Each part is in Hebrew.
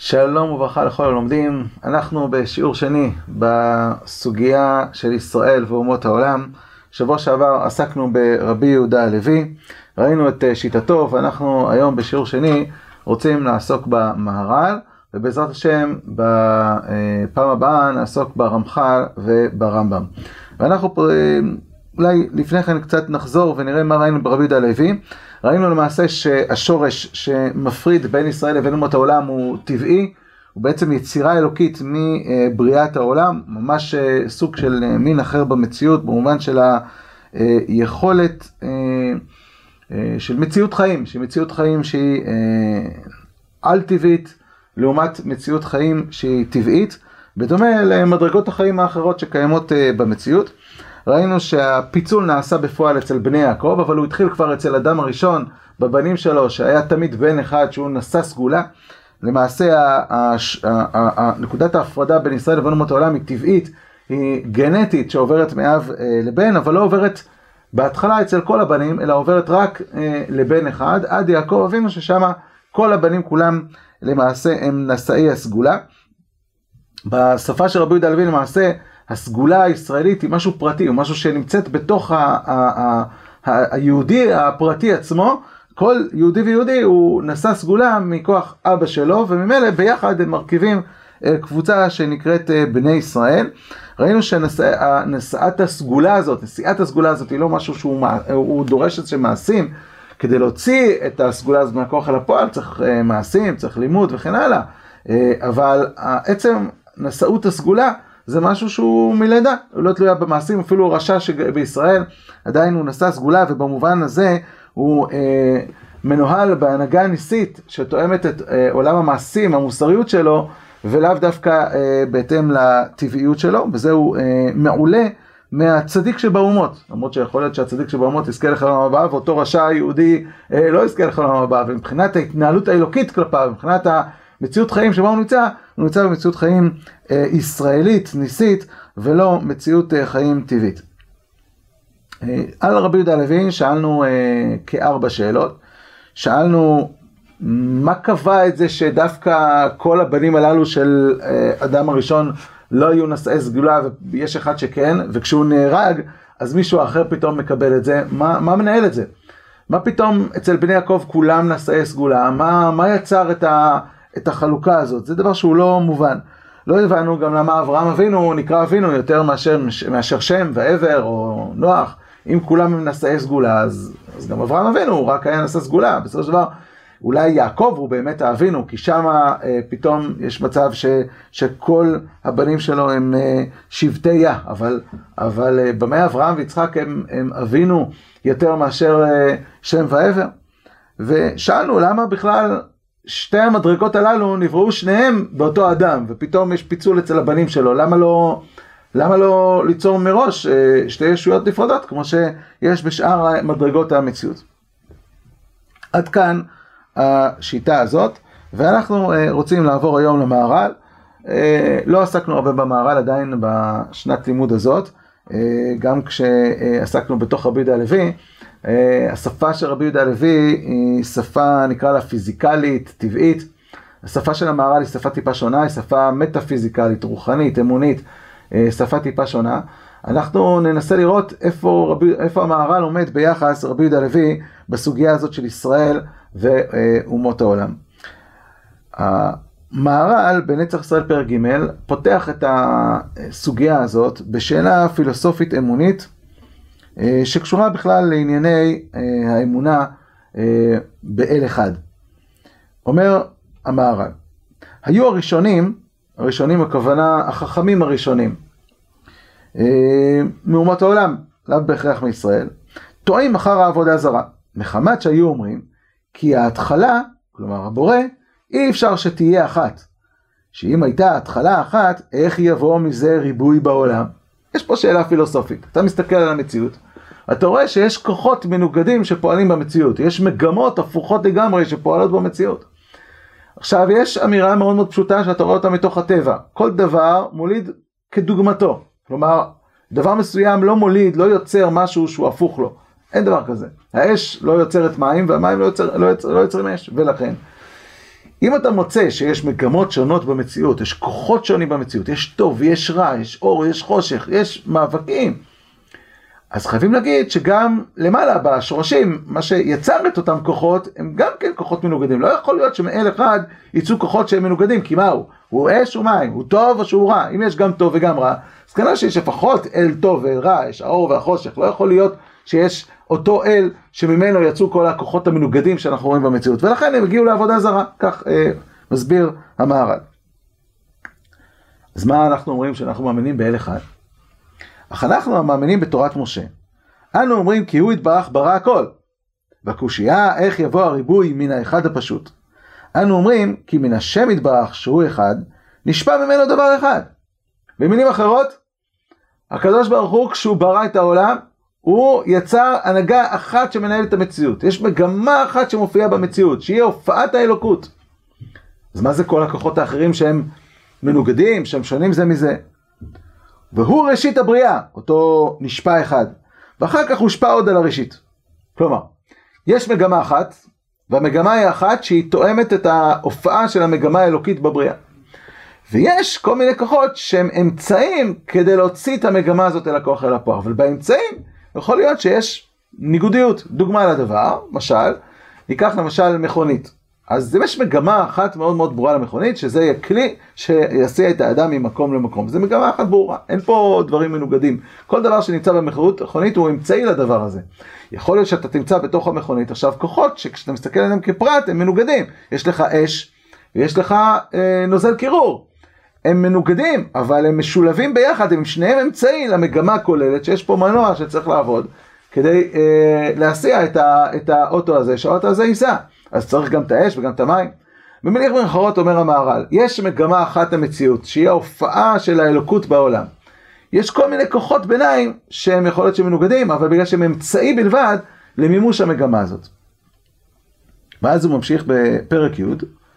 שלום וברכה לכל הלומדים, אנחנו בשיעור שני בסוגיה של ישראל ואומות העולם. שבוע שעבר עסקנו ברבי יהודה הלוי, ראינו את שיטתו ואנחנו היום בשיעור שני רוצים לעסוק במהר"ל ובעזרת השם בפעם הבאה נעסוק ברמח"ל וברמב"ם. ואנחנו אולי לפני כן קצת נחזור ונראה מה ראינו ברבי יהודה הלוי. ראינו למעשה שהשורש שמפריד בין ישראל לבין אומות העולם הוא טבעי, הוא בעצם יצירה אלוקית מבריאת העולם, ממש סוג של מין אחר במציאות, במובן של היכולת של מציאות חיים, שהיא מציאות חיים שהיא על-טבעית, לעומת מציאות חיים שהיא טבעית, בדומה למדרגות החיים האחרות שקיימות במציאות. ראינו שהפיצול נעשה בפועל אצל בני יעקב, אבל הוא התחיל כבר אצל אדם הראשון, בבנים שלו, שהיה תמיד בן אחד שהוא נשא סגולה. למעשה, נקודת ההפרדה בין ישראל לבין אומות העולם היא טבעית, היא גנטית שעוברת מאב לבן, אבל לא עוברת בהתחלה אצל כל הבנים, אלא עוברת רק לבן אחד, עד יעקב אבינו ששם כל הבנים כולם למעשה הם נשאי הסגולה. בשפה של רבי יהודה הלוי למעשה, הסגולה הישראלית היא משהו פרטי, הוא משהו שנמצאת בתוך היהודי הפרטי עצמו. כל יהודי ויהודי הוא נשא סגולה מכוח אבא שלו, וממילא ביחד הם מרכיבים קבוצה שנקראת בני ישראל. ראינו שנשאת הסגולה הזאת, נשיאת הסגולה הזאת היא לא משהו שהוא דורש איזה מעשים. כדי להוציא את הסגולה הזאת מהכוח אל הפועל צריך מעשים, צריך לימוד וכן הלאה. אבל עצם נשאות הסגולה זה משהו שהוא מלידה, הוא לא תלויה במעשים, אפילו רשע שבישראל עדיין הוא נשא סגולה ובמובן הזה הוא אה, מנוהל בהנהגה ניסית שתואמת את אה, עולם המעשים, המוסריות שלו ולאו דווקא אה, בהתאם לטבעיות שלו, וזה הוא אה, מעולה מהצדיק שבאומות, למרות שיכול להיות שהצדיק שבאומות יזכה לחלום הבא ואותו רשע יהודי אה, לא יזכה לחלום הבא, ומבחינת ההתנהלות האלוקית כלפיו, מבחינת ה... מציאות חיים שבה הוא נמצא, הוא נמצא במציאות חיים אה, ישראלית, ניסית, ולא מציאות אה, חיים טבעית. אה, על רבי יהודה הלוי שאלנו אה, כארבע שאלות. שאלנו מה קבע את זה שדווקא כל הבנים הללו של אה, אדם הראשון לא היו נשאי סגולה ויש אחד שכן, וכשהוא נהרג אז מישהו אחר פתאום מקבל את זה, מה, מה מנהל את זה? מה פתאום אצל בני יעקב כולם נשאי סגולה? מה, מה יצר את ה... את החלוקה הזאת, זה דבר שהוא לא מובן. לא הבנו גם למה אברהם אבינו נקרא אבינו יותר מאשר, מאשר שם ועבר או נוח. אם כולם הם נשאי סגולה, אז, אז גם אברהם אבינו הוא רק היה נשא סגולה. בסופו של דבר, אולי יעקב הוא באמת האבינו, כי שם אה, פתאום יש מצב ש, שכל הבנים שלו הם אה, שבטי יא, אבל, אבל אה, במי אברהם ויצחק הם, הם אבינו יותר מאשר אה, שם ועבר. ושאלנו למה בכלל שתי המדרגות הללו נבראו שניהם באותו אדם, ופתאום יש פיצול אצל הבנים שלו, למה לא, למה לא ליצור מראש שתי ישויות נפרדות, כמו שיש בשאר מדרגות המציאות. עד כאן השיטה הזאת, ואנחנו רוצים לעבור היום למהר"ל. לא עסקנו הרבה במהר"ל עדיין בשנת לימוד הזאת, גם כשעסקנו בתוך רבי יהודה הלוי. השפה של רבי יהודה הלוי היא שפה נקרא לה פיזיקלית, טבעית. השפה של המהר"ל היא שפה טיפה שונה, היא שפה מטאפיזיקלית, רוחנית, אמונית, שפה טיפה שונה. אנחנו ננסה לראות איפה, איפה המהר"ל עומד ביחס רבי יהודה הלוי בסוגיה הזאת של ישראל ואומות העולם. המהר"ל בנצח ישראל פרק ג' פותח את הסוגיה הזאת בשאלה פילוסופית אמונית שקשורה בכלל לענייני האמונה באל אחד. אומר המהר"ל, היו הראשונים, הראשונים הכוונה החכמים הראשונים, מאומות העולם, לאו בהכרח מישראל, טועים אחר העבודה הזרה, מחמת שהיו אומרים כי ההתחלה, כלומר הבורא, אי אפשר שתהיה אחת. שאם הייתה התחלה אחת, איך יבוא מזה ריבוי בעולם? יש פה שאלה פילוסופית. אתה מסתכל על המציאות, אתה רואה שיש כוחות מנוגדים שפועלים במציאות, יש מגמות הפוכות לגמרי שפועלות במציאות. עכשיו יש אמירה מאוד מאוד פשוטה שאתה רואה אותה מתוך הטבע, כל דבר מוליד כדוגמתו, כלומר דבר מסוים לא מוליד, לא יוצר משהו שהוא הפוך לו, אין דבר כזה. האש לא יוצרת מים והמים לא, יוצר, לא, יוצר, לא יוצרים אש, ולכן אם אתה מוצא שיש מגמות שונות במציאות, יש כוחות שונים במציאות, יש טוב ויש רע, יש אור, יש חושך, יש מאבקים, אז חייבים להגיד שגם למעלה בשורשים, מה שיצר את אותם כוחות, הם גם כן כוחות מנוגדים. לא יכול להיות שמאל אחד יצאו כוחות שהם מנוגדים, כי מה הוא? הוא אש ומים, הוא טוב או שהוא רע? אם יש גם טוב וגם רע, אז כנראה שיש לפחות אל טוב ואל רע, יש האור והחושך. לא יכול להיות שיש אותו אל שממנו יצאו כל הכוחות המנוגדים שאנחנו רואים במציאות. ולכן הם הגיעו לעבודה זרה, כך אה, מסביר המהר"ל. אז מה אנחנו אומרים שאנחנו מאמינים באל אחד? אך אנחנו המאמינים בתורת משה. אנו אומרים כי הוא יתברך ברא הכל. והקושייה, איך יבוא הריבוי מן האחד הפשוט. אנו אומרים כי מן השם יתברך שהוא אחד, נשפע ממנו דבר אחד. במילים אחרות, הקדוש ברוך הוא כשהוא ברא את העולם, הוא יצר הנהגה אחת שמנהלת את המציאות. יש מגמה אחת שמופיעה במציאות, שהיא הופעת האלוקות. אז מה זה כל הכוחות האחרים שהם מנוגדים, שהם שונים זה מזה? והוא ראשית הבריאה, אותו נשפע אחד, ואחר כך הושפע עוד על הראשית. כלומר, יש מגמה אחת, והמגמה היא אחת שהיא תואמת את ההופעה של המגמה האלוקית בבריאה. ויש כל מיני כוחות שהם אמצעים כדי להוציא את המגמה הזאת אל הכוח אל הפועל, אבל באמצעים יכול להיות שיש ניגודיות. דוגמה לדבר, משל, ניקח למשל מכונית. אז יש מגמה אחת מאוד מאוד ברורה למכונית, שזה יהיה כלי שיסיע את האדם ממקום למקום. זו מגמה אחת ברורה, אין פה דברים מנוגדים. כל דבר שנמצא במכונית הוא אמצעי לדבר הזה. יכול להיות שאתה תמצא בתוך המכונית עכשיו כוחות שכשאתה מסתכל עליהם כפרט הם מנוגדים. יש לך אש ויש לך אה, נוזל קירור. הם מנוגדים, אבל הם משולבים ביחד, הם שניהם אמצעי למגמה הכוללת שיש פה מנוע שצריך לעבוד כדי אה, להסיע את, ה, את האוטו הזה, שהאוטו הזה ייסע. אז צריך גם את האש וגם את המים. במילים אחרות אומר המהר"ל, יש מגמה אחת המציאות, שהיא ההופעה של האלוקות בעולם. יש כל מיני כוחות ביניים שהם יכול להיות שמנוגדים, אבל בגלל שהם אמצעי בלבד למימוש המגמה הזאת. ואז הוא ממשיך בפרק י'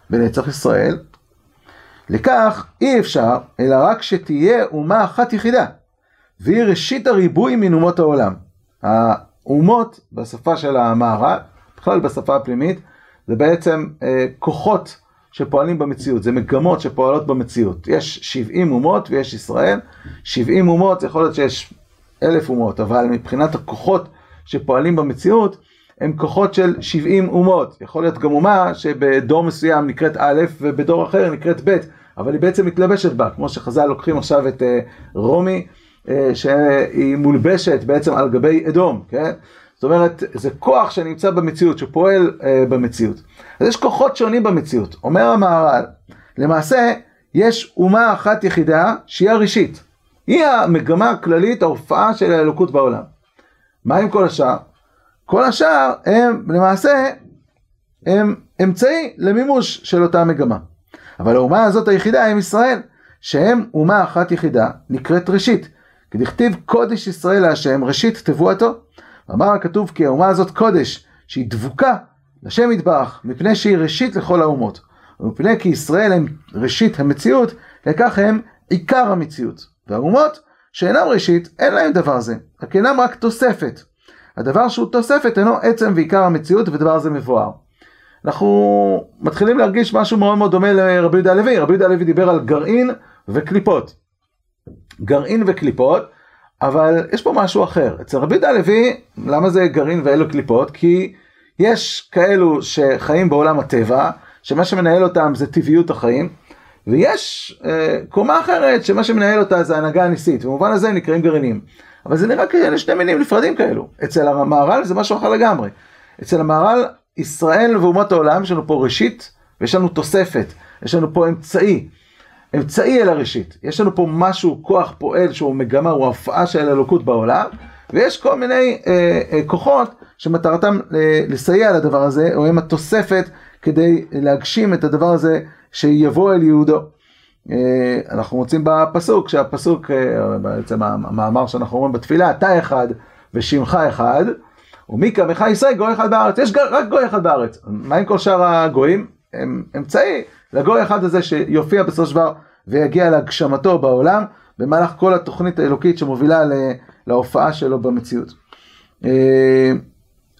בנצח ישראל, לכך אי אפשר, אלא רק שתהיה אומה אחת יחידה, והיא ראשית הריבוי מן אומות העולם. האומות, בשפה של המהר"ל, בכלל בשפה הפנימית, זה בעצם אה, כוחות שפועלים במציאות, זה מגמות שפועלות במציאות. יש 70 אומות ויש ישראל, 70 אומות, יכול להיות שיש אלף אומות, אבל מבחינת הכוחות שפועלים במציאות, הם כוחות של 70 אומות. יכול להיות גם אומה שבדור מסוים נקראת א' ובדור אחר נקראת ב', אבל היא בעצם מתלבשת בה, כמו שחז"ל לוקחים עכשיו את אה, רומי, אה, שהיא מולבשת בעצם על גבי אדום, כן? זאת אומרת, זה כוח שנמצא במציאות, שפועל אה, במציאות. אז יש כוחות שונים במציאות. אומר המהר"ל, למעשה, יש אומה אחת יחידה שהיא הראשית. היא המגמה הכללית, ההופעה של האלוקות בעולם. מה עם כל השאר? כל השאר הם למעשה, הם אמצעי למימוש של אותה מגמה. אבל האומה הזאת היחידה הם ישראל, שהם אומה אחת יחידה, נקראת ראשית. כדכתיב קודש ישראל להשם, ראשית תבואתו. אמר הכתוב כי האומה הזאת קודש, שהיא דבוקה לשם יתברך, מפני שהיא ראשית לכל האומות. ומפני כי ישראל הם ראשית המציאות, לכך הם עיקר המציאות. והאומות שאינם ראשית, אין להם דבר זה, רק אינם רק תוספת. הדבר שהוא תוספת אינו עצם ועיקר המציאות, ודבר זה מבואר. אנחנו מתחילים להרגיש משהו מאוד מאוד דומה לרבי יהודה הלוי. רבי יהודה הלוי דיבר על גרעין וקליפות. גרעין וקליפות אבל יש פה משהו אחר. אצל רבי יהודה הלוי, למה זה גרעין ואלו קליפות? כי יש כאלו שחיים בעולם הטבע, שמה שמנהל אותם זה טבעיות החיים, ויש אה, קומה אחרת שמה שמנהל אותה זה הנהגה הניסית, במובן הזה הם נקראים גרעינים. אבל זה נראה כאלה שני מינים נפרדים כאלו. אצל המהר"ל זה משהו אחר לגמרי. אצל המהר"ל, ישראל ואומות העולם, יש לנו פה ראשית ויש לנו תוספת, יש לנו פה אמצעי. אמצעי אל הראשית. יש לנו פה משהו, כוח פועל שהוא מגמה, הוא הפעה של אלוקות בעולם, ויש כל מיני אה, אה, כוחות שמטרתם אה, לסייע לדבר הזה, או הם התוספת כדי להגשים את הדבר הזה שיבוא אל יהודו. אה, אנחנו מוצאים בפסוק, שהפסוק, אה, בעצם המאמר שאנחנו אומרים בתפילה, אתה אחד ושמך אחד, ומי קמך ישראל גוי אחד בארץ. יש רק גוי אחד בארץ. מה עם כל שאר הגויים? הם אמצעי לגוי האחד הזה שיופיע בסופו של דבר ויגיע להגשמתו בעולם במהלך כל התוכנית האלוקית שמובילה להופעה שלו במציאות. אה,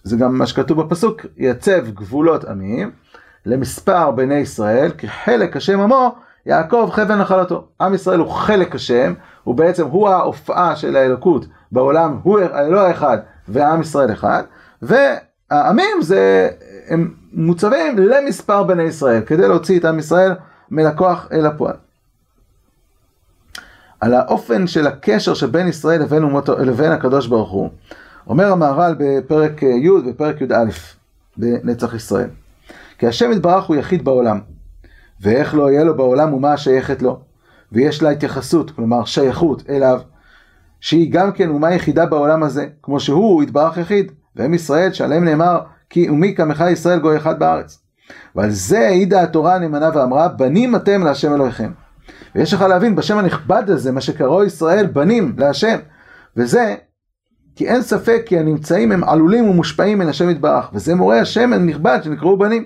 זה גם מה שכתוב בפסוק, יצב גבולות עמים, למספר בני ישראל, כי חלק השם עמו, יעקב חבל נחלתו. עם ישראל הוא חלק השם, הוא בעצם, הוא ההופעה של האלוקות בעולם, הוא האלוה האחד ועם ישראל אחד, והעמים זה, הם מוצבים למספר בני ישראל, כדי להוציא את עם ישראל מלקוח אל הפועל. על האופן של הקשר שבין ישראל לבין, אומות, לבין הקדוש ברוך הוא. אומר המהר"ל בפרק י' ופרק י"א בנצח ישראל. כי השם יתברך הוא יחיד בעולם, ואיך לא יהיה לו בעולם אומה השייכת לו, ויש לה התייחסות, כלומר שייכות אליו, שהיא גם כן אומה יחידה בעולם הזה, כמו שהוא יתברך יחיד, והם ישראל שעליהם נאמר כי ומי כמך ישראל גוי אחד בארץ. ועל זה העידה התורה הנאמנה ואמרה, בנים אתם להשם אלוהיכם. ויש לך להבין, בשם הנכבד הזה, מה שקראו ישראל, בנים להשם. וזה, כי אין ספק כי הנמצאים הם עלולים ומושפעים מן השם יתברך. וזה מורה השם הנכבד שנקראו בנים.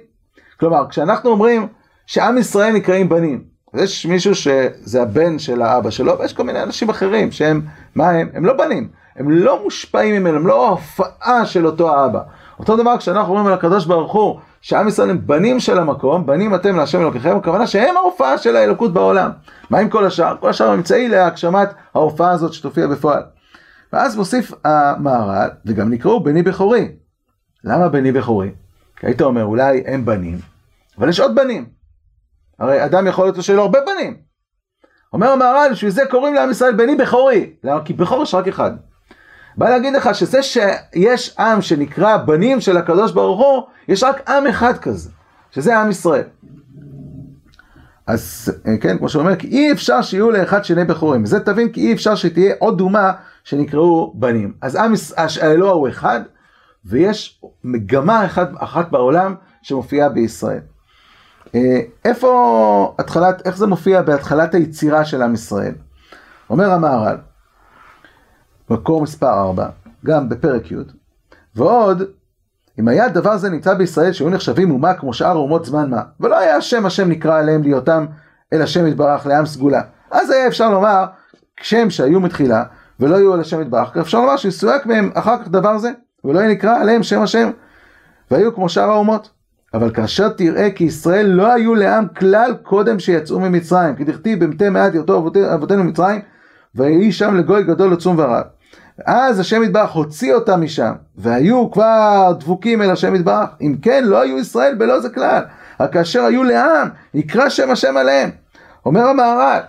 כלומר, כשאנחנו אומרים שעם ישראל נקראים בנים, יש מישהו שזה הבן של האבא שלו, ויש כל מיני אנשים אחרים שהם, מה הם? הם לא בנים. הם לא מושפעים ממנו, הם לא ההופעה של אותו האבא. אותו דבר כשאנחנו אומרים על הקדוש ברוך הוא, שעם ישראל הם בנים של המקום, בנים אתם להשם אלוקיכם, הכוונה שהם ההופעה של האלוקות בעולם. מה עם כל השאר? כל השאר אמצעי להגשמת ההופעה הזאת שתופיע בפועל. ואז מוסיף המהר"ל, וגם נקראו בני בכורי. למה בני בכורי? כי היית אומר, אולי הם בנים, אבל יש עוד בנים. הרי אדם יכול להיות שיהיה לו הרבה בנים. אומר המהר"ל, בשביל זה קוראים לעם ישראל בני בכורי. למה? כי בכור יש רק אחד. בא להגיד לך שזה שיש עם שנקרא בנים של הקדוש ברוך הוא, יש רק עם אחד כזה, שזה עם ישראל. אז כן, כמו שהוא אומר, כי אי אפשר שיהיו לאחד שני בכורים. זה תבין כי אי אפשר שתהיה עוד אומה שנקראו בנים. אז עם האלוה הוא אחד, ויש מגמה אחת, אחת בעולם שמופיעה בישראל. איפה התחלת, איך זה מופיע בהתחלת היצירה של עם ישראל? אומר המהר"ל, מקור מספר 4, גם בפרק י', ועוד, אם היה דבר זה נמצא בישראל שהיו נחשבים אומה כמו שאר אומות זמן מה, ולא היה השם השם נקרא עליהם להיותם אל השם יתברך לעם סגולה, אז היה אפשר לומר שם שהיו מתחילה ולא יהיו אל השם יתברך, אפשר לומר שיסויק מהם אחר כך דבר זה, ולא יהיה נקרא עליהם שם השם, והיו כמו שאר האומות. אבל כאשר תראה כי ישראל לא היו לעם כלל קודם שיצאו ממצרים, כי דכתיב במתי מעט ירתו אבותינו ממצרים, ויהי שם לגוי גדול עצום ורב. אז השם יתברך הוציא אותם משם, והיו כבר דבוקים אל השם יתברך. אם כן, לא היו ישראל בלא זה כלל. רק כאשר היו לעם, יקרא שם השם עליהם. אומר המהר"ל,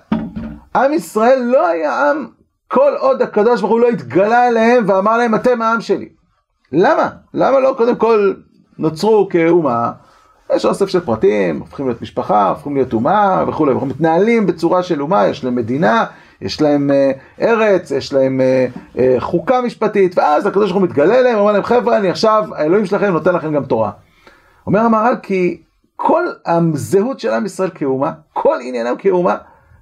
עם ישראל לא היה עם כל עוד הקדוש ברוך הוא לא התגלה אליהם ואמר להם, אתם העם שלי. למה? למה לא קודם כל נוצרו כאומה? יש אוסף של פרטים, הופכים להיות משפחה, הופכים להיות אומה וכולי, אנחנו מתנהלים בצורה של אומה, יש להם מדינה, יש להם uh, ארץ, יש להם uh, uh, חוקה משפטית, ואז הקדוש ברוך הוא מתגלה להם, אומר להם חבר'ה, אני עכשיו, האלוהים שלכם נותן לכם גם תורה. אומר המהר"ל כי כל הזהות של עם ישראל כאומה, כל עניינם כאומה,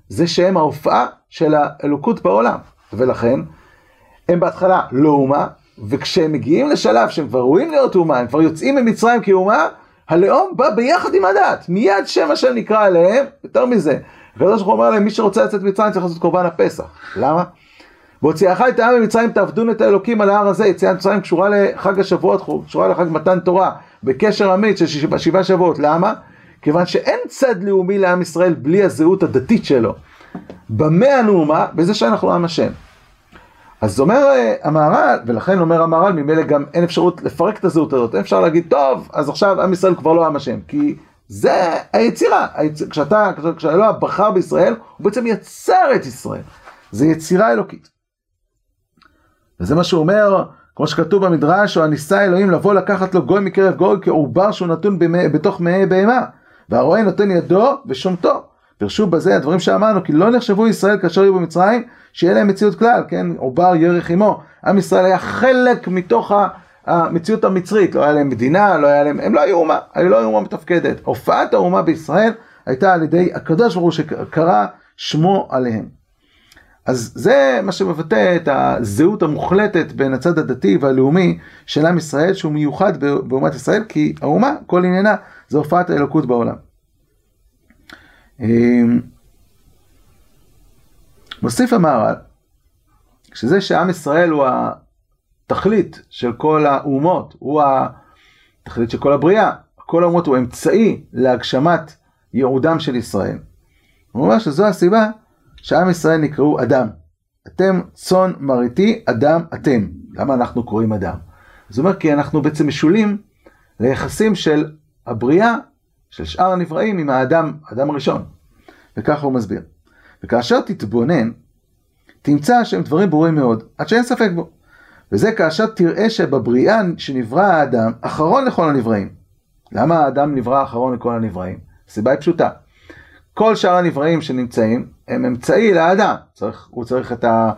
זה שהם ההופעה של האלוקות בעולם. ולכן, הם בהתחלה לא אומה, וכשהם מגיעים לשלב שהם כבר ראויים להיות אומה, הם כבר יוצאים ממצרים כאומה, הלאום בא ביחד עם הדת, מיד שם השם נקרא עליהם, יותר מזה, הקדוש ברוך הוא אומר להם, מי שרוצה לצאת ממצרים צריך לעשות קורבן הפסח. למה? והוציאך את העם ממצרים תעבדון את האלוקים על ההר הזה, יציאת מצרים קשורה לחג השבועות, קשורה לחג מתן תורה, בקשר אמיץ של שבעה שבועות. למה? כיוון שאין צד לאומי לעם ישראל בלי הזהות הדתית שלו. במה אנו אומה? בזה שאנחנו עם השם. אז אומר המהר"ל, ולכן אומר המהר"ל, ממילא גם אין אפשרות לפרק את הזהות הזאת, אין אפשר להגיד, טוב, אז עכשיו עם ישראל כבר לא עם השם, כי זה היצירה, כשאתה, כשאלוה בחר בישראל, הוא בעצם יצר את ישראל, זה יצירה אלוקית. וזה מה שהוא אומר, כמו שכתוב במדרש, או הניסה אלוהים לבוא לקחת לו גוי מקרב גוי כעובר שהוא נתון במא, בתוך מעי בהמה, והרועה נותן ידו ושומתו. פרשו בזה הדברים שאמרנו, כי לא נחשבו ישראל כאשר היו במצרים, שיהיה להם מציאות כלל, כן, עובר ירך עמו. עם ישראל היה חלק מתוך המציאות המצרית, לא היה להם מדינה, לא היה להם, הם לא היו אומה, הם לא היו אומה מתפקדת. הופעת האומה בישראל הייתה על ידי הקדוש ברוך הוא שקרא שמו עליהם. אז זה מה שמבטא את הזהות המוחלטת בין הצד הדתי והלאומי של עם ישראל, שהוא מיוחד באומת ישראל, כי האומה, כל עניינה, זה הופעת האלוקות בעולם. אמ, מוסיף המהר"ל, שזה שעם ישראל הוא התכלית של כל האומות, הוא התכלית של כל הבריאה, כל האומות הוא אמצעי להגשמת ייעודם של ישראל. הוא אומר שזו הסיבה שעם ישראל נקראו אדם. אתם צאן מרעיתי, אדם אתם. למה אנחנו קוראים אדם? זאת אומרת כי אנחנו בעצם משולים ליחסים של הבריאה, של שאר הנבראים עם האדם, האדם הראשון. וככה הוא מסביר. וכאשר תתבונן, תמצא שהם דברים ברורים מאוד, עד שאין ספק בו. וזה כאשר תראה שבבריאה שנברא האדם, אחרון לכל הנבראים. למה האדם נברא אחרון לכל הנבראים? הסיבה היא פשוטה. כל שאר הנבראים שנמצאים הם אמצעי לאדם. צריך, הוא צריך את, ה,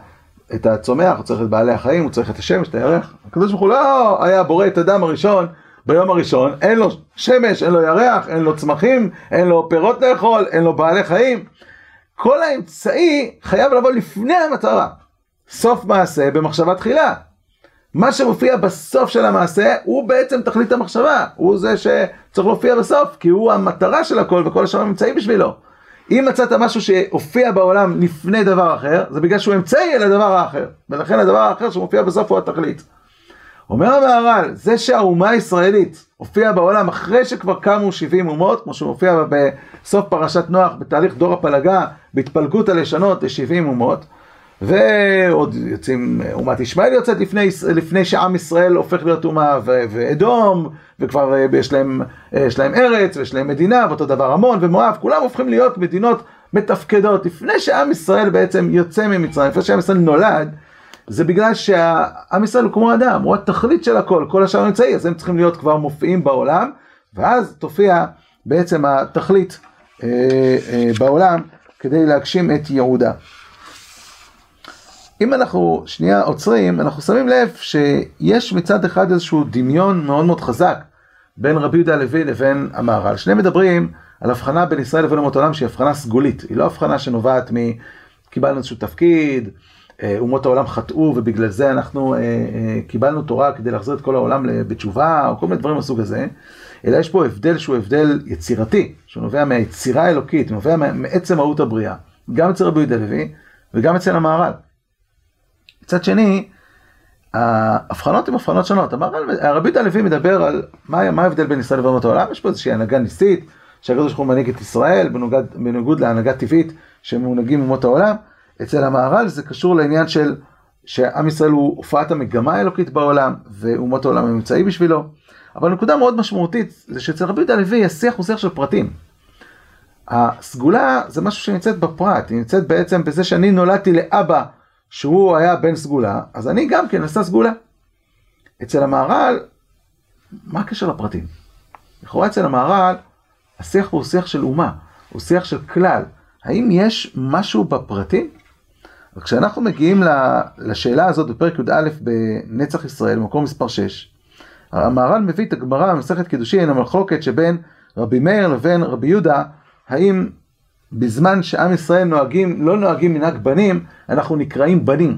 את הצומח, הוא צריך את בעלי החיים, הוא צריך את השמש, את הירח. הקדוש ברוך הוא לא היה בורא את אדם הראשון ביום הראשון, אין לו שמש, אין לו ירח, אין לו צמחים, אין לו פירות לאכול, אין לו בעלי חיים. כל האמצעי חייב לבוא לפני המטרה. סוף מעשה במחשבה תחילה. מה שמופיע בסוף של המעשה הוא בעצם תכלית המחשבה, הוא זה שצריך להופיע בסוף, כי הוא המטרה של הכל וכל השאר נמצאים בשבילו. אם מצאת משהו שהופיע בעולם לפני דבר אחר, זה בגלל שהוא אמצעי לדבר האחר, ולכן הדבר האחר שמופיע בסוף הוא התכלית. אומר המהר"ל, זה שהאומה הישראלית הופיעה בעולם אחרי שכבר קמו 70 אומות, כמו שמופיע בסוף פרשת נוח, בתהליך דור הפלגה, בהתפלגות הלשונות ל-70 אומות, ועוד יוצאים, אומת ישמעאל יוצאת לפני, לפני שעם ישראל הופך להיות אומה, ואדום, וכבר אה, יש להם, אה, יש להם ארץ, ויש להם מדינה, ואותו דבר המון ומואב, כולם הופכים להיות מדינות מתפקדות. לפני שעם ישראל בעצם יוצא ממצרים, לפני שעם ישראל נולד, זה בגלל שעם ישראל הוא כמו אדם, הוא התכלית של הכל, כל השאר נמצאי, אז הם צריכים להיות כבר מופיעים בעולם, ואז תופיע בעצם התכלית אה, אה, בעולם כדי להגשים את יהודה. אם אנחנו שנייה עוצרים, אנחנו שמים לב שיש מצד אחד איזשהו דמיון מאוד מאוד חזק בין רבי יהודה הלוי לבין המהר"ל. שניהם מדברים על הבחנה בין ישראל לבין אומות העולם שהיא הבחנה סגולית, היא לא הבחנה שנובעת מ... קיבלנו איזשהו תפקיד, אה, אומות העולם חטאו ובגלל זה אנחנו אה, אה, קיבלנו תורה כדי להחזיר את כל העולם בתשובה, או כל מיני דברים מהסוג הזה, אלא יש פה הבדל שהוא הבדל יצירתי, שהוא נובע מהיצירה האלוקית, נובע מעצם מהות הבריאה, גם אצל רבי יהודה הלוי וגם אצל המהר"ל. מצד שני, ההבחנות הן הבחנות שונות. הרבי יהודה הלוי מדבר על מה, מה ההבדל בין ישראל ואומות העולם, יש פה איזושהי הנהגה ניסית, שהקדוש ברוך הוא מנהיג את ישראל, בנוגד, בניגוד להנהגה טבעית שמונהגים אומות העולם. אצל המהר"ל זה קשור לעניין של שעם ישראל הוא הופעת המגמה האלוקית בעולם, ואומות העולם הם אמצעי בשבילו. אבל נקודה מאוד משמעותית זה שאצל רבי יהודה הלוי השיח הוא שיח של פרטים. הסגולה זה משהו שנמצאת בפרט, היא נמצאת בעצם בזה שאני נולדתי לאבא שהוא היה בן סגולה, אז אני גם כן עשה סגולה. אצל המהר"ל, מה הקשר לפרטים? לכאורה אצל המהר"ל, השיח הוא שיח של אומה, הוא שיח של כלל. האם יש משהו בפרטים? וכשאנחנו מגיעים לשאלה הזאת בפרק י"א בנצח ישראל, מקום מספר 6, המהר"ל מביא את הגמרא במסכת קידושין, המחלוקת שבין רבי מאיר לבין רבי יהודה, האם בזמן שעם ישראל נוהגים, לא נוהגים מנהג בנים, אנחנו נקראים בנים.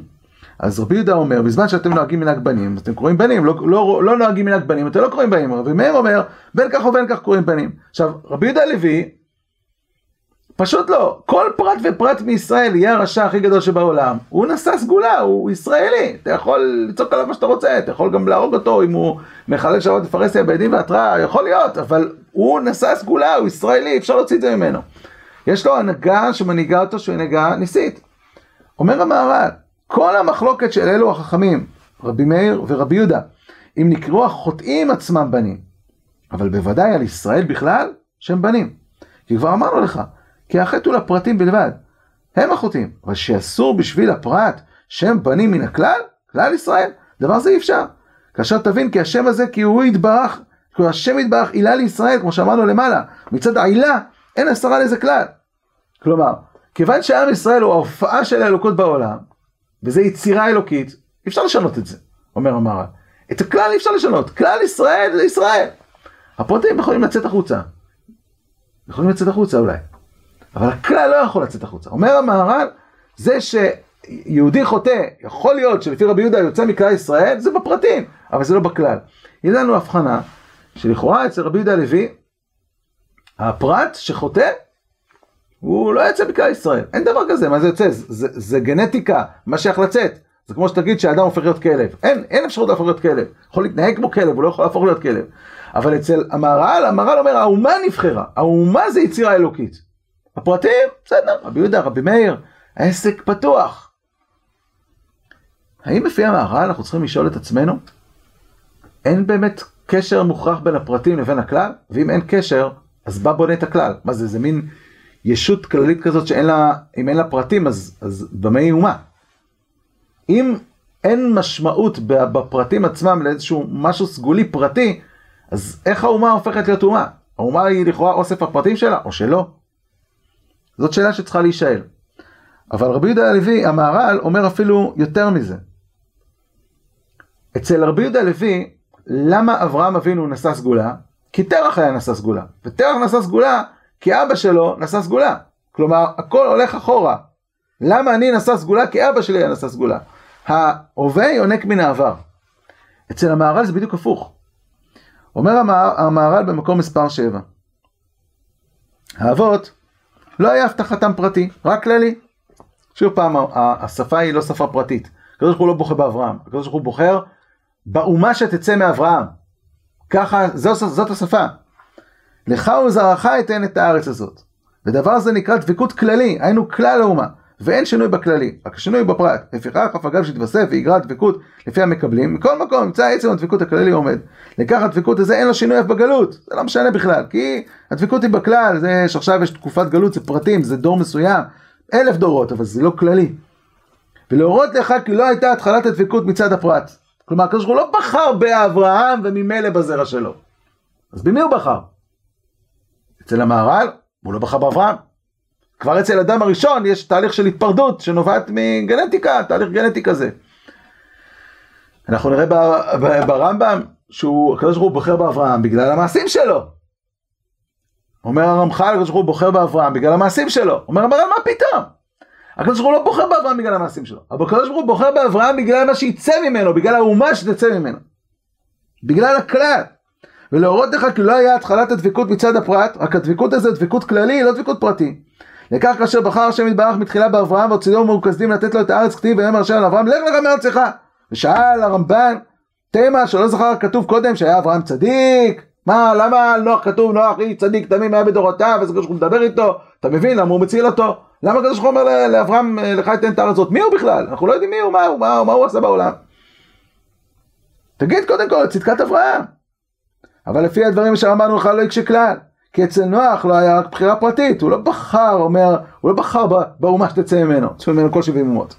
אז רבי יהודה אומר, בזמן שאתם נוהגים מנהג בנים, אתם קוראים בנים, לא, לא, לא נוהגים מנהג בנים, אתם לא קוראים בנים. רבי מאיר אומר, בין כך ובין כך קוראים בנים. עכשיו, רבי יהודה הלוי, פשוט לא, כל פרט ופרט מישראל יהיה הרשע הכי גדול שבעולם. הוא נשא סגולה, הוא ישראלי, אתה יכול לצעוק עליו מה שאתה רוצה, אתה יכול גם להרוג אותו אם הוא מחלל שבת בפרהסיה בעדים והתראה, יכול להיות, אבל הוא נשא סגולה, הוא ישראלי, אפשר להוציא את זה ממנו. יש לו הנהגה שמנהיגה אותו שהוא הנהגה ניסית. אומר המהר"ל, כל המחלוקת של אלו החכמים, רבי מאיר ורבי יהודה, אם נקראו החוטאים עצמם בנים, אבל בוודאי על ישראל בכלל, שהם בנים. כי כבר אמרנו לך, כי החטא הוא לפרטים בלבד. הם החוטאים, אבל שאסור בשביל הפרט שהם בנים מן הכלל, כלל ישראל, דבר זה אי אפשר. כאשר תבין כי השם הזה, כי הוא יתברך, כי השם יתברך עילה לישראל, כמו שאמרנו למעלה, מצד העילה אין עשרה לזה כלל. כלומר, כיוון שעם ישראל הוא ההופעה של האלוקות בעולם, וזו יצירה אלוקית, אפשר לשנות את זה, אומר המהר"ל. את הכלל אי אפשר לשנות, כלל ישראל זה ישראל. הפרטים יכולים לצאת החוצה. יכולים לצאת החוצה אולי. אבל הכלל לא יכול לצאת החוצה. אומר המהר"ל, זה שיהודי חוטא, יכול להיות שלפי רבי יהודה יוצא מכלל ישראל, זה בפרטים, אבל זה לא בכלל. יש לנו הבחנה, שלכאורה אצל רבי יהודה הלוי, הפרט שחוטא, הוא לא יוצא מכלל ישראל. אין דבר כזה, מה זה יוצא? זה, זה, זה גנטיקה, מה שייך לצאת. זה כמו שתגיד שאדם הופך להיות כלב. אין, אין אפשרות להפוך להיות כלב. יכול להתנהג כמו כלב, הוא לא יכול להפוך להיות כלב. אבל אצל המהר"ל, המהר"ל אומר, האומה נבחרה. האומה זה יצירה אלוקית. הפרטים, בסדר, רבי יהודה, רבי מאיר, העסק פתוח. האם לפי המהר"ל אנחנו צריכים לשאול את עצמנו, אין באמת קשר מוכרח בין הפרטים לבין הכלל? ואם אין קשר, אז בא בונה את הכלל. מה זה, זה מין ישות כללית כזאת שאין לה, אם אין לה פרטים, אז, אז במה היא אומה? אם אין משמעות בפרטים עצמם לאיזשהו משהו סגולי פרטי, אז איך האומה הופכת להיות אומה? האומה היא לכאורה אוסף הפרטים שלה, או שלא? זאת שאלה שצריכה להישאל. אבל רבי יהודה הלוי, המהר"ל, אומר אפילו יותר מזה. אצל רבי יהודה הלוי, למה אברהם אבינו נשא סגולה? כי תרח היה נשא סגולה. ותרח נשא סגולה כי אבא שלו נשא סגולה. כלומר, הכל הולך אחורה. למה אני נשא סגולה? כי אבא שלי היה נשא סגולה. ההווה יונק מן העבר. אצל המהר"ל זה בדיוק הפוך. אומר המהר"ל במקום מספר 7. האבות, לא היה הבטחתם פרטי, רק כללי. שוב פעם, השפה היא לא שפה פרטית. הקדוש ברוך הוא לא בוחר באברהם, הקדוש ברוך הוא בוחר באומה שתצא מאברהם. ככה, זאת, זאת השפה. לך ולזרעך אתן את הארץ הזאת. ודבר זה נקרא דבקות כללי, היינו כלל האומה. ואין שינוי בכללי, רק שינוי בפרט. לפיכך אף אגב שיתווסף ויגרע דבקות לפי המקבלים, מכל מקום נמצא עצם הדבקות הכללי עומד. לכך הדבקות הזה אין לו שינוי אף בגלות, זה לא משנה בכלל, כי הדבקות היא בכלל, זה שעכשיו יש תקופת גלות, זה פרטים, זה דור מסוים, אלף דורות, אבל זה לא כללי. ולהורות לך כי לא הייתה התחלת הדבקות מצד הפרט. כלומר, הקדוש ברוך הוא לא בחר באברהם וממילא בזרע שלו. אז במי הוא בחר? אצל המהר"ל, הוא לא בחר באברהם. כבר אצל אדם הראשון יש תהליך של התפרדות שנובעת מגנטיקה, תהליך גנטי כזה. אנחנו נראה ברמב"ם שהוא, הקדוש ברוך הוא בוחר באברהם בגלל המעשים שלו. אומר הרמח"ל, הקדוש ברוך הוא בוחר באברהם בגלל המעשים שלו. אומר המר"ל, מה פתאום? הקדוש ברוך הוא לא בוחר באברהם בגלל המעשים שלו. אבל הקדוש ברוך הוא בוחר באברהם בגלל מה שיצא ממנו, בגלל האומה שתצא ממנו. בגלל הכלל. ולהורות לך כי לא היה התחלת הדבקות מצד הפרט, רק הדבקות הזה דבקות כללי, לא דבקות פרטי. לכך כאשר בחר השם יתברך מתחילה באברהם והוציאו מרוכזים לתת לו את הארץ כתיב ויאמר השם לאברהם לך לך מארצך. ושאל הרמב"ן תמה שלא זכר כתוב קודם שהיה אברהם צדיק? מה למה על נוח כתוב נוח איש צדיק תמים היה בדורותיו וזה כשהוא מדבר איתו? אתה מבין למה הוא מציל אותו? למה ברוך הוא אומר לאברהם לך יתן את הארץ הזאת? מי הוא בכלל? אנחנו לא יודעים מי הוא מה הוא מה הוא עשה בעולם? תגיד קודם כל צדקת אברהם אבל לפי הדברים שאמרנו לך לא יקשה כלל כי אצל נוח לא היה רק בחירה פרטית, הוא לא בחר, אומר, הוא לא בחר באומה שתצא ממנו, תצא ממנו כל שבעים אומות.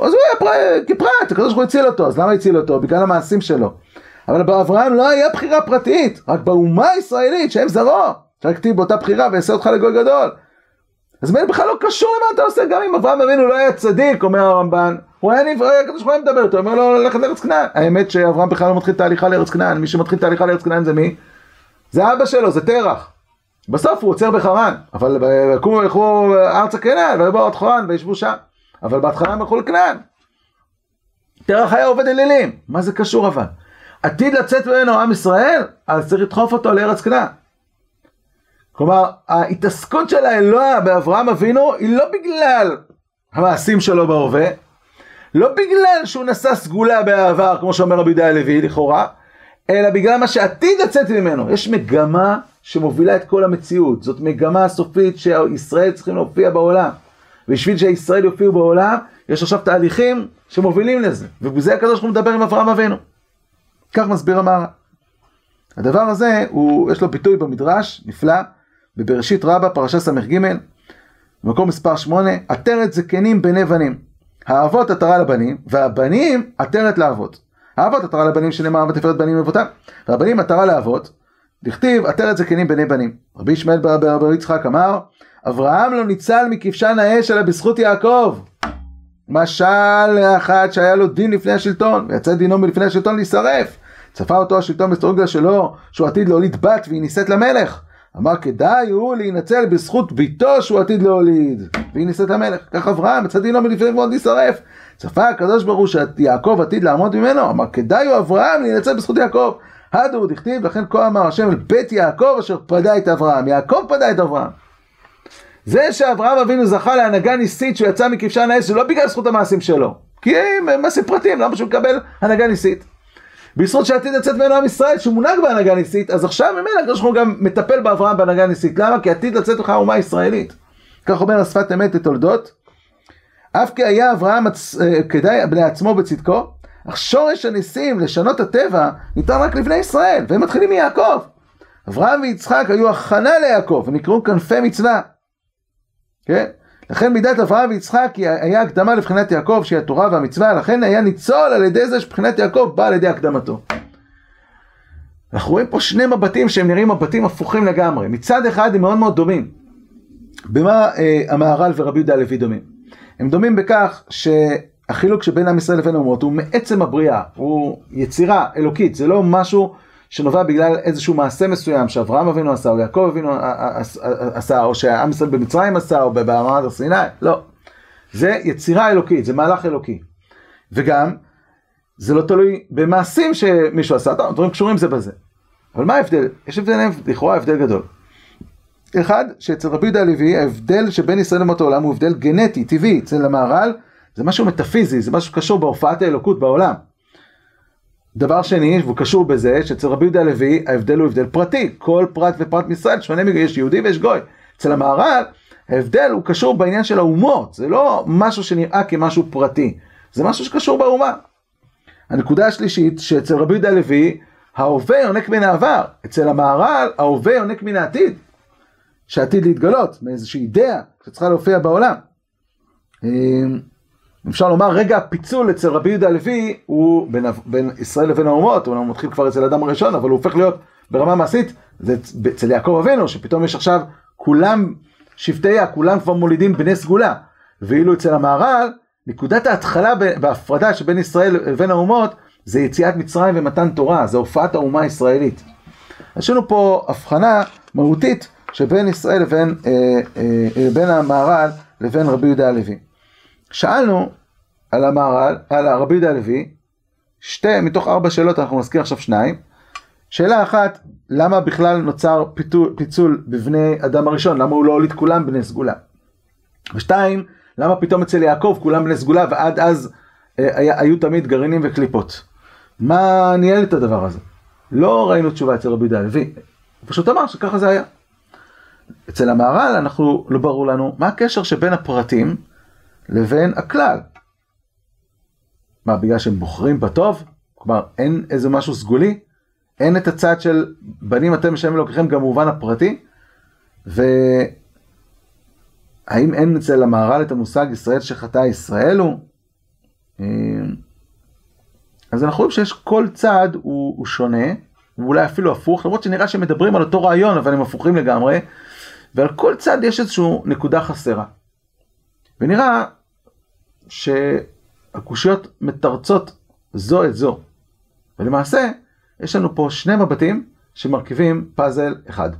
אז הוא היה פר... כפרט, הקדוש ברוך הוא הציל אותו, אז למה הציל אותו? בגלל המעשים שלו. אבל באברהם לא היה בחירה פרטית, רק באומה הישראלית שהם זרעו, לכתיב באותה בחירה ויעשה אותך לגוי גדול. אז באמת בכלל לא קשור למה אתה עושה, גם אם אברהם אבינו לא היה צדיק, אומר הרמב"ן, הוא היה נברא, הקדוש ברוך הוא מדבר איתו, אומר לו ללכת לארץ כנען. האמת שאברהם בכלל לא מתחיל תהליכה לארץ כנען, מי שמתחיל תהליכה לארץ כנען זה מי? זה אבא שלו, זה תרח. בסוף הוא עוצר בחרן, אבל יקומו וילכו ארצה כנען, ויבואו עד חרן וישבו שם. אבל בהתחלה הם הלכו לכנען. תרח היה עובד אלילים, מה זה קשור אבל? עתיד לצאת ממנו עם ישראל, אז צריך לדחוף אותו לארץ כנען. כלומר, ההתעסקות של האלוה באברהם אבינו היא לא בגלל המעשים שלו בהווה, לא בגלל שהוא נשא סגולה בעבר, כמו שאומר רבי יהודה הלוי, לכאורה, אלא בגלל מה שעתיד לצאת ממנו. יש מגמה שמובילה את כל המציאות. זאת מגמה סופית שישראל צריכים להופיע בעולם. בשביל שישראל יופיעו בעולם, יש עכשיו תהליכים שמובילים לזה. ובזה הקדוש ברוך הוא מדבר עם אברהם אבינו. כך מסביר המהר"ל. הדבר הזה, הוא, יש לו ביטוי במדרש, נפלא, בבראשית רבה, פרשה ס"ג, במקום מספר 8, עטרת זקנים בני בנים. האבות עטרה לבנים, והבנים עטרת לאבות. האבות עטרה לבנים שנאמר ותפארת בנים אבותם, והבנים עטרה לאבות, דכתיב עטרת זקנים בני בנים. רבי ישמעאל ברבי יצחק אמר, אברהם לא ניצל מכבשן האש אלא בזכות יעקב. משל לאחד שהיה לו דין לפני השלטון, ויצא דינו מלפני השלטון להישרף. צפה אותו השלטון בסטרוגיה שלו, שהוא עתיד להוליד בת והיא נישאת למלך. אמר כדאי הוא להינצל בזכות ביתו שהוא עתיד להוליד, והיא נישאת למלך. כך אברהם, יצא דינו מלפני מאוד להישרף. צפה הקדוש ברוך הוא שיעקב עתיד לעמוד ממנו, אמר כדאי הוא אברהם להינצל בזכות יעקב. הדור דכתיב, לכן כה אמר השם אל בית יעקב אשר פדה את אברהם. יעקב פדה את אברהם. זה שאברהם אבינו זכה להנהגה ניסית שהוא יצא מכבשן האש, זה לא בגלל זכות המעשים שלו. כי הם מעשים פרטיים, למה שהוא מקבל הנהגה ניסית? ביסוד שעתיד לצאת ממנו עם ישראל, שהוא מונהג בהנהגה ניסית, אז עכשיו ממילא הקדוש ברוך הוא גם מטפל באברהם בהנהגה ניסית. למה? כי עתיד לצאת לך אומה ישראלית. כך אומר השפת אמת לתולדות. אף כי היה אברהם הצ... אה, כדאי לעצמו בצדקו, אך שורש הניסים לשנות הטבע ניתן רק לבני ישראל, והם מתחילים מיעקב. אברהם ויצחק היו הכנה ליעקב, ונקראו כנפי מצווה. כן? לכן מידת אברהם ויצחק היה הקדמה לבחינת יעקב שהיא התורה והמצווה, לכן היה ניצול על ידי זה שבחינת יעקב באה על ידי הקדמתו. אנחנו רואים פה שני מבטים שהם נראים מבטים הפוכים לגמרי. מצד אחד הם מאוד מאוד דומים. במה אה, המהר"ל ורבי יהודה הלוי דומים? הם דומים בכך שהחילוק שבין עם ישראל לבין האומות הוא מעצם הבריאה, הוא יצירה אלוקית, זה לא משהו שנובע בגלל איזשהו מעשה מסוים שאברהם אבינו עשה, או יעקב אבינו עשה, או שהעם ישראל במצרים עשה, או במעמד הר סיני, לא. זה יצירה אלוקית, זה מהלך אלוקי. וגם, זה לא תלוי במעשים שמישהו עשה, טוב, דברים קשורים זה בזה. אבל מה ההבדל? יש הבדל, לכאורה הבדל גדול. אחד, שאצל רבי יהודה הלוי, ההבדל שבין ישראל למות העולם הוא הבדל גנטי, טבעי, אצל המהר"ל, זה משהו מטאפיזי, זה משהו שקשור בהופעת האלוקות בעולם. דבר שני, והוא קשור בזה, שאצל רבי יהודה הלוי ההבדל הוא הבדל פרטי, כל פרט ופרט מישראל שונה מגוי, יש יהודי ויש גוי. אצל המהר"ל ההבדל הוא קשור בעניין של האומות, זה לא משהו שנראה כמשהו פרטי, זה משהו שקשור באומה. הנקודה השלישית, שאצל רבי יהודה הלוי ההווה יונק מן העבר, אצל המהר"ל ההווה יונק מן העתיד, שעתיד להתגלות, מאיזושהי אידאה שצריכה להופיע בעולם. אפשר לומר רגע הפיצול אצל רבי יהודה הלוי הוא בין, בין ישראל לבין האומות, הוא מתחיל כבר אצל האדם הראשון, אבל הוא הופך להיות ברמה מעשית, זה אצל יעקב אבינו, שפתאום יש עכשיו כולם שבטיה, כולם כבר מולידים בני סגולה, ואילו אצל המהר"ל, נקודת ההתחלה בהפרדה שבין ישראל לבין האומות, זה יציאת מצרים ומתן תורה, זה הופעת האומה הישראלית. יש לנו פה הבחנה מהותית שבין ישראל לבין, אה, אה, אה, בין המהר"ל לבין רבי יהודה הלוי. שאלנו על המהר"ל, על הרבי יהודה הלוי, שתי מתוך ארבע שאלות, אנחנו נזכיר עכשיו שניים. שאלה אחת, למה בכלל נוצר פיתול, פיצול בבני אדם הראשון? למה הוא לא הוליד כולם בני סגולה? ושתיים, למה פתאום אצל יעקב כולם בני סגולה ועד אז אה, היה, היו תמיד גרעינים וקליפות? מה ניהל את הדבר הזה? לא ראינו תשובה אצל רבי יהודה הלוי, הוא פשוט אמר שככה זה היה. אצל המהר"ל אנחנו, לא ברור לנו מה הקשר שבין הפרטים לבין הכלל. מה, בגלל שהם בוחרים בטוב? כלומר, אין איזה משהו סגולי? אין את הצד של בנים אתם משלמים אלוקיכם גם במובן הפרטי? והאם אין אצל המהר"ל את המושג ישראל שחטא ישראל הוא? אמ, אז אנחנו רואים שיש כל צד הוא, הוא שונה, ואולי אפילו הפוך, למרות שנראה שהם מדברים על אותו רעיון, אבל הם הפוכים לגמרי, ועל כל צד יש איזושהי נקודה חסרה. ונראה שהקושיות מתרצות זו את זו. ולמעשה, יש לנו פה שני מבטים שמרכיבים פאזל אחד.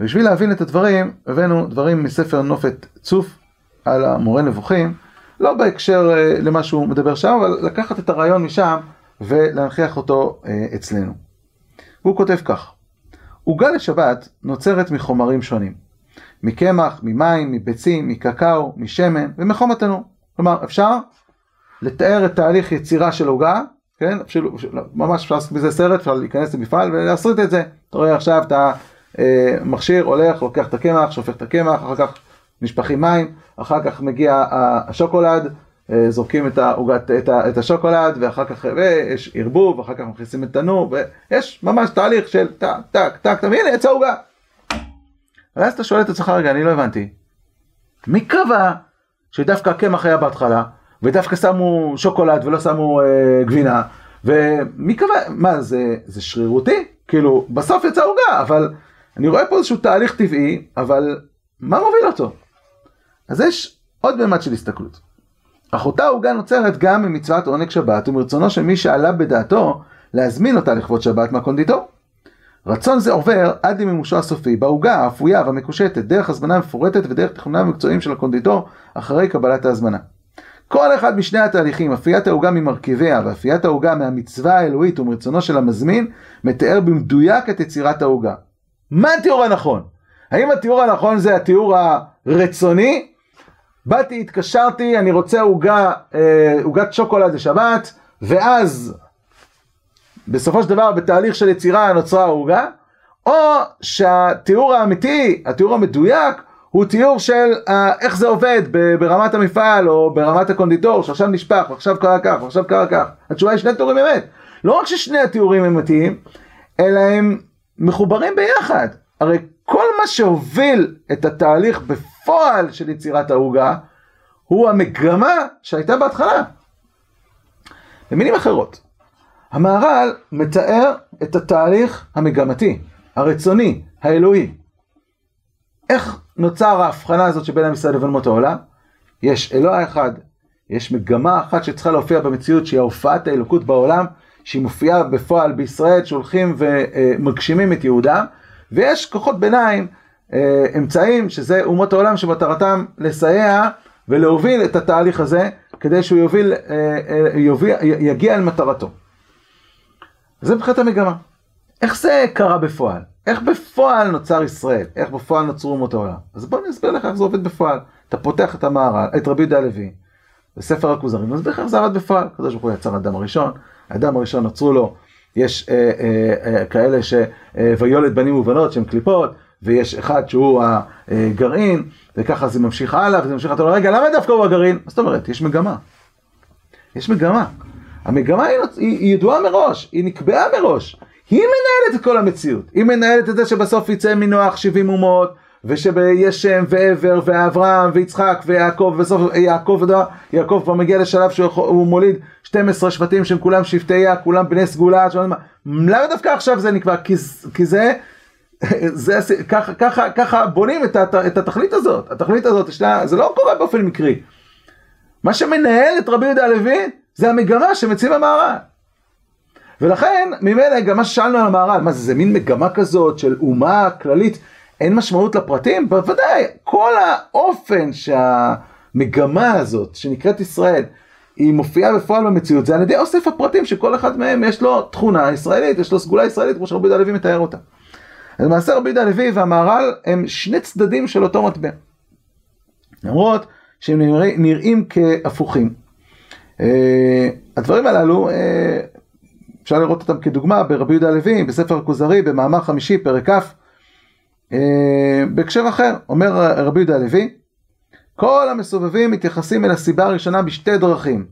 ובשביל להבין את הדברים, הבאנו דברים מספר נופת צוף על המורה נבוכים, לא בהקשר אה, למה שהוא מדבר שם, אבל לקחת את הרעיון משם ולהנכיח אותו אה, אצלנו. הוא כותב כך: עוגה לשבת נוצרת מחומרים שונים, מקמח, ממים, מביצים, מקקאו, משמן ומחום התנור. כלומר, אפשר לתאר את תהליך יצירה של עוגה, כן? אפשר, ממש אפשר לעשות מזה סרט, אפשר להיכנס למפעל ולהסריט את זה. אתה רואה עכשיו את המכשיר הולך, לוקח את הקמח, שופך את הקמח, אחר כך נשפכים מים, אחר כך מגיע השוקולד, אה, זורקים את, העוגת, את, את השוקולד, ואחר כך יש ערבוב, אחר כך מכניסים את תנור, ויש ממש תהליך של טק, טק, טק, טק, והנה יצא עוגה. ואז אתה שואל את עצמך, רגע, אני לא הבנתי. מי קבע שדווקא הקמח היה בהתחלה, ודווקא שמו שוקולד ולא שמו אה, גבינה, ומי קבע, מה זה, זה שרירותי? כאילו, בסוף יצא עוגה, אבל אני רואה פה איזשהו תהליך טבעי, אבל מה מוביל אותו? אז יש עוד ממד של הסתכלות. אך אותה עוגה נוצרת גם ממצוות עונג שבת ומרצונו של מי שעלה בדעתו להזמין אותה לכבוד שבת מהקונדיטור. רצון זה עובר עד למימושו הסופי בעוגה האפויה והמקושטת דרך הזמנה מפורטת ודרך תכנונה המקצועיים של הקונדיטור אחרי קבלת ההזמנה. כל אחד משני התהליכים, אפיית העוגה ממרכיביה ואפיית העוגה מהמצווה האלוהית ומרצונו של המזמין, מתאר במדויק את יצירת העוגה. מה התיאור הנכון? האם התיאור הנכון זה התיאור הרצוני, באתי, התקשרתי, אני רוצה עוגה, אה, עוגת שוקולד לשבת, ואז בסופו של דבר בתהליך של יצירה נוצרה העוגה, או שהתיאור האמיתי, התיאור המדויק, הוא תיאור של uh, איך זה עובד ברמת המפעל או ברמת הקונדיטור, שעכשיו נשפך, ועכשיו קרה כך, ועכשיו קרה כך. התשובה היא שני תיאורים אמת. לא רק ששני התיאורים אמיתיים, אלא הם מחוברים ביחד. הרי כל מה שהוביל את התהליך בפועל של יצירת העוגה, הוא המגמה שהייתה בהתחלה. במילים אחרות, המהר"ל מתאר את התהליך המגמתי, הרצוני, האלוהי. איך נוצר ההבחנה הזאת שבין עם ישראל לבין אומות העולם? יש אלוה אחד, יש מגמה אחת שצריכה להופיע במציאות שהיא הופעת האלוקות בעולם, שהיא מופיעה בפועל בישראל שהולכים ומגשימים את יהודם, ויש כוחות ביניים, אה, אמצעים, שזה אומות העולם שמטרתם לסייע ולהוביל את התהליך הזה, כדי שהוא יוביל, אה, אה, יוביל, יגיע אל מטרתו. זה מבחינת המגמה. איך זה קרה בפועל? איך בפועל נוצר ישראל? איך בפועל נוצרו אומות העולם? אז בוא אני אסביר לך איך זה עובד בפועל. אתה פותח את המהר"ל, את רבי יהודה הלוי, בספר הכוזרים, אני אסביר לך איך זה עבד בפועל. הקדוש ברוך הוא יצר אדם הראשון, האדם הראשון נוצרו לו, יש אה, אה, אה, כאלה ש... אה, ויולד בנים ובנות שהם קליפות, ויש אחד שהוא הגרעין, וככה זה ממשיך הלאה, וזה ממשיך, אתה אומר, רגע, למה דווקא הוא הגרעין? זאת אומרת, יש מגמה. יש מגמה. המגמה היא, היא ידועה מראש, היא נקבעה מראש. היא מנהלת את כל המציאות. היא מנהלת את זה שבסוף יצא מנוח 70 אומות, ושיש שם ועבר ואברהם ויצחק ויעקב, ובסוף יעקב, יעקב כבר מגיע לשלב שהוא מוליד 12 שבטים שהם כולם שבטי יה, כולם בני סגולה, למה דווקא עכשיו זה נקבע? כי, כי זה, זה, ככה, ככה, ככה בונים את, הת, את התכלית הזאת. התכלית הזאת, שלה, זה לא קורה באופן מקרי. מה שמנהל את רבי יהודה הלוי זה המגמה שמציב המהר"ל. ולכן, ממילא גם מה ששאלנו על המהר"ל, מה זה, זה מין מגמה כזאת של אומה כללית, אין משמעות לפרטים? בוודאי, כל האופן שהמגמה הזאת, שנקראת ישראל, היא מופיעה בפועל במציאות, זה על ידי אוסף הפרטים שכל אחד מהם יש לו תכונה ישראלית, יש לו סגולה ישראלית, כמו שרבי יהודה הלוי מתאר אותה. אז למעשה רבי יהודה הלוי והמהר"ל הם שני צדדים של אותו מטבע. למרות שהם נראים כהפוכים. אה, הדברים הללו, אה, אפשר לראות אותם כדוגמה ברבי יהודה הלוי, בספר הכוזרי, במאמר חמישי, פרק כ', אה, בהקשר אחר, אומר רבי יהודה הלוי, כל המסובבים מתייחסים אל הסיבה הראשונה בשתי דרכים,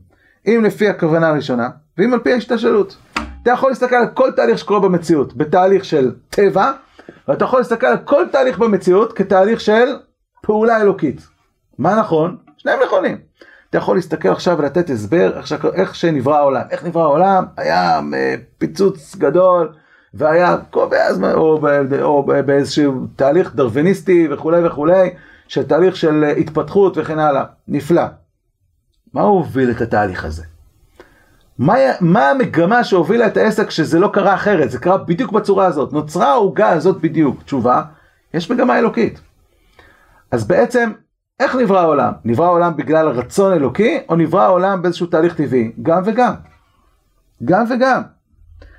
אם לפי הכוונה הראשונה, ואם על פי ההשתשלות. אתה יכול להסתכל על כל תהליך שקורה במציאות בתהליך של טבע, ואתה יכול להסתכל על כל תהליך במציאות כתהליך של פעולה אלוקית. מה נכון? שניהם נכונים. אתה יכול להסתכל עכשיו ולתת הסבר איך. איך שנברא העולם. איך נברא העולם? היה אה, פיצוץ גדול, והיה קובע הזמן, או, או באיזשהו תהליך דרוויניסטי וכולי וכולי, של תהליך של התפתחות וכן הלאה. נפלא. מה הוביל את התהליך הזה? מה, מה המגמה שהובילה את העסק שזה לא קרה אחרת? זה קרה בדיוק בצורה הזאת. נוצרה העוגה הזאת בדיוק. תשובה, יש מגמה אלוקית. אז בעצם איך נברא העולם? נברא העולם בגלל רצון אלוקי, או נברא העולם באיזשהו תהליך טבעי? גם וגם. גם וגם.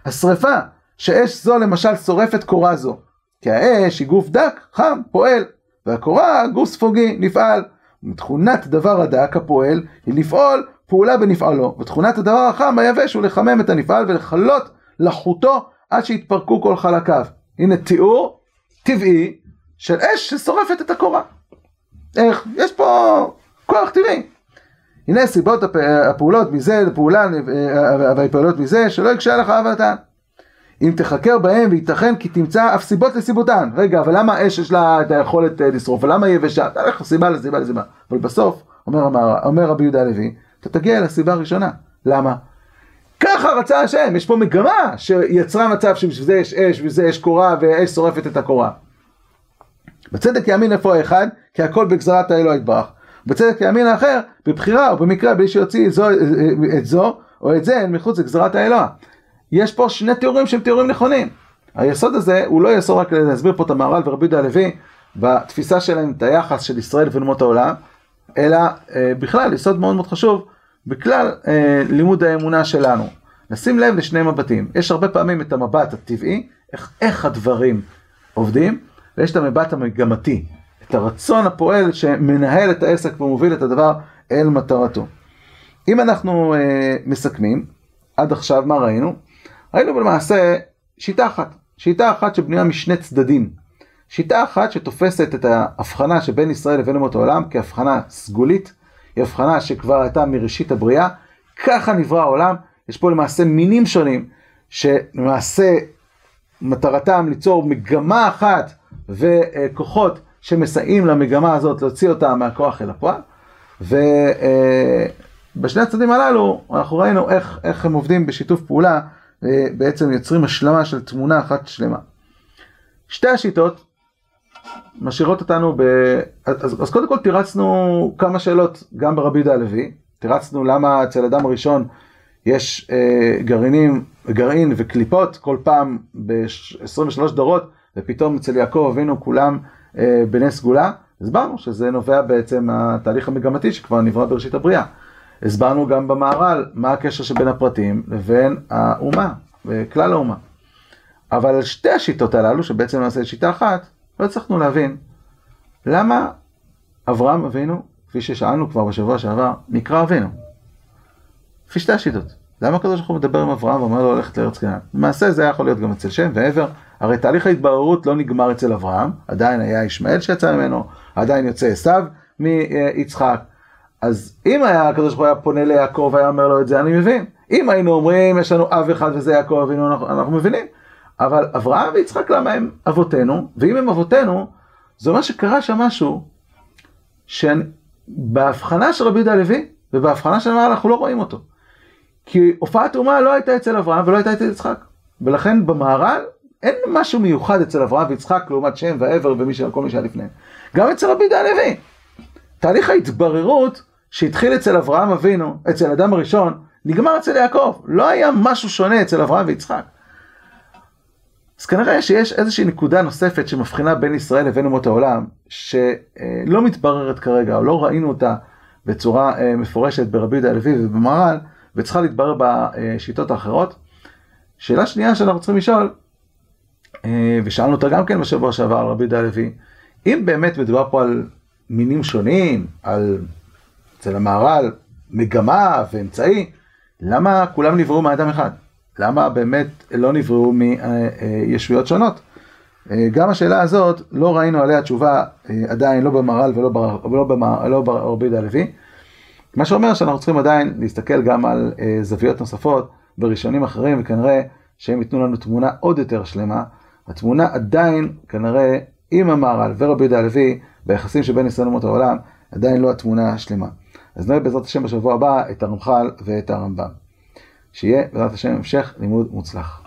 השרפה, שאש זו למשל שורפת קורה זו. כי האש היא גוף דק, חם, פועל, והקורה גוף ספוגי, נפעל. תכונת דבר הדק הפועל היא לפעול פעולה בנפעלו, ותכונת הדבר החם היבש הוא לחמם את הנפעל ולכלות לחוטו עד שיתפרקו כל חלקיו. הנה תיאור טבעי של אש ששורפת את הקורה. איך? יש פה כוח טבעי. הנה סיבות הפעולות מזה לפעולה והפעולות מזה שלא יקשה לך אהבתן. אם תחקר בהם וייתכן כי תמצא אף סיבות לסיבותן. רגע, אבל למה אש יש לה את היכולת אה, לשרוף? ולמה יבשה? תלך סיבה לסיבה לסיבה. אבל בסוף, אומר, אומר, אומר רבי יהודה הלוי, אתה תגיע לסיבה הראשונה. למה? ככה רצה השם, יש פה מגמה שיצרה מצב שבשביל זה יש אש, ובשביל זה יש קורה, ואש שורפת את הקורה. בצדק יאמין איפה האחד, כי הכל בגזרת האלוה יתברך. בצדק יאמין האחר, בבחירה או במקרה, בלי שיוציא זו, את זו או את זה מחוץ לגזרת האלוה. יש פה שני תיאורים שהם תיאורים נכונים. היסוד הזה הוא לא יסוד רק להסביר פה את המהר"ל ורבי יהודה הלוי בתפיסה שלהם את היחס של ישראל ולאומות העולם, אלא אה, בכלל יסוד מאוד מאוד חשוב בכלל אה, לימוד האמונה שלנו. נשים לב לשני מבטים. יש הרבה פעמים את המבט הטבעי, איך, איך הדברים עובדים, ויש את המבט המגמתי, את הרצון הפועל שמנהל את העסק ומוביל את הדבר אל מטרתו. אם אנחנו אה, מסכמים, עד עכשיו מה ראינו? ראינו למעשה שיטה אחת, שיטה אחת שבנויה משני צדדים. שיטה אחת שתופסת את ההבחנה שבין ישראל לבין אומות העולם כהבחנה סגולית, היא הבחנה שכבר הייתה מראשית הבריאה, ככה נברא העולם, יש פה למעשה מינים שונים, שלמעשה מטרתם ליצור מגמה אחת וכוחות שמסייעים למגמה הזאת להוציא אותה מהכוח אל הפועל. ובשני הצדדים הללו אנחנו ראינו איך, איך הם עובדים בשיתוף פעולה, בעצם יוצרים השלמה של תמונה אחת שלמה. שתי השיטות משאירות אותנו ב... אז, אז קודם כל תירצנו כמה שאלות גם ברבי יהודה הלוי, תירצנו למה אצל אדם הראשון יש אה, גרעינים, גרעין וקליפות כל פעם ב-23 דורות, ופתאום אצל יעקב אבינו כולם אה, בני סגולה. הסברנו שזה נובע בעצם מהתהליך המגמתי שכבר נברא בראשית הבריאה. הסברנו גם במהר"ל מה הקשר שבין הפרטים לבין האומה וכלל האומה. אבל שתי השיטות הללו, שבעצם נעשה שיטה אחת, לא הצלחנו להבין למה אברהם אבינו, כפי ששאלנו כבר בשבוע שעבר, נקרא אבינו. לפי שתי השיטות. למה הקדוש ברוך הוא מדבר עם אברהם ואומר לו ללכת לארץ כנען? למעשה זה היה יכול להיות גם אצל שם ועבר. הרי תהליך ההתבררות לא נגמר אצל אברהם, עדיין היה ישמעאל שיצא ממנו, עדיין יוצא עשיו מיצחק. אז אם היה הקדוש ברוך הוא היה פונה ליעקב והיה אומר לו את זה, אני מבין. אם היינו אומרים יש לנו אב אחד וזה יעקב אבינו, אנחנו, אנחנו מבינים. אבל אברהם ויצחק למה הם אבותינו, ואם הם אבותינו, זה אומר שקרה שם משהו שבהבחנה של רבי יהודה הלוי ובהבחנה של המעלה אנחנו לא רואים אותו. כי הופעת אומה לא הייתה אצל אברהם ולא הייתה אצל יצחק. ולכן במהר"ל אין משהו מיוחד אצל אברהם ויצחק לעומת שם ועבר וכל מי שהיה לפניהם. גם אצל רבי יהודה הלוי. תהליך ההתבררות שהתחיל אצל אברהם אבינו, אצל אדם הראשון, נגמר אצל יעקב. לא היה משהו שונה אצל אברהם ויצחק. אז כנראה שיש איזושהי נקודה נוספת שמבחינה בין ישראל לבין אומות העולם, שלא מתבררת כרגע, או לא ראינו אותה בצורה אה, מפורשת ברבי יהודה הלוי ובמהר"ל, וצריכה להתברר בשיטות האחרות. שאלה שנייה שאנחנו צריכים לשאול, אה, ושאלנו אותה גם כן בשבוע שעבר על רבי יהודה הלוי, אם באמת מדובר פה על מינים שונים, על, אצל המהר"ל, מגמה ואמצעי, למה כולם נבראו מאדם אחד? למה באמת לא נבראו מישויות שונות? גם השאלה הזאת, לא ראינו עליה תשובה עדיין, לא במהר"ל ולא ברבי יהודה הלוי. מה שאומר שאנחנו צריכים עדיין להסתכל גם על זוויות נוספות בראשונים אחרים, וכנראה שהם ייתנו לנו תמונה עוד יותר שלמה. התמונה עדיין, כנראה, עם המהר"ל ורבי יהודה הלוי, ביחסים שבין ישראל לאומות העולם, עדיין לא התמונה השלמה. אז נראה בעזרת השם בשבוע הבא את הרמח"ל ואת הרמב"ם. שיהיה בעזרת השם המשך לימוד מוצלח.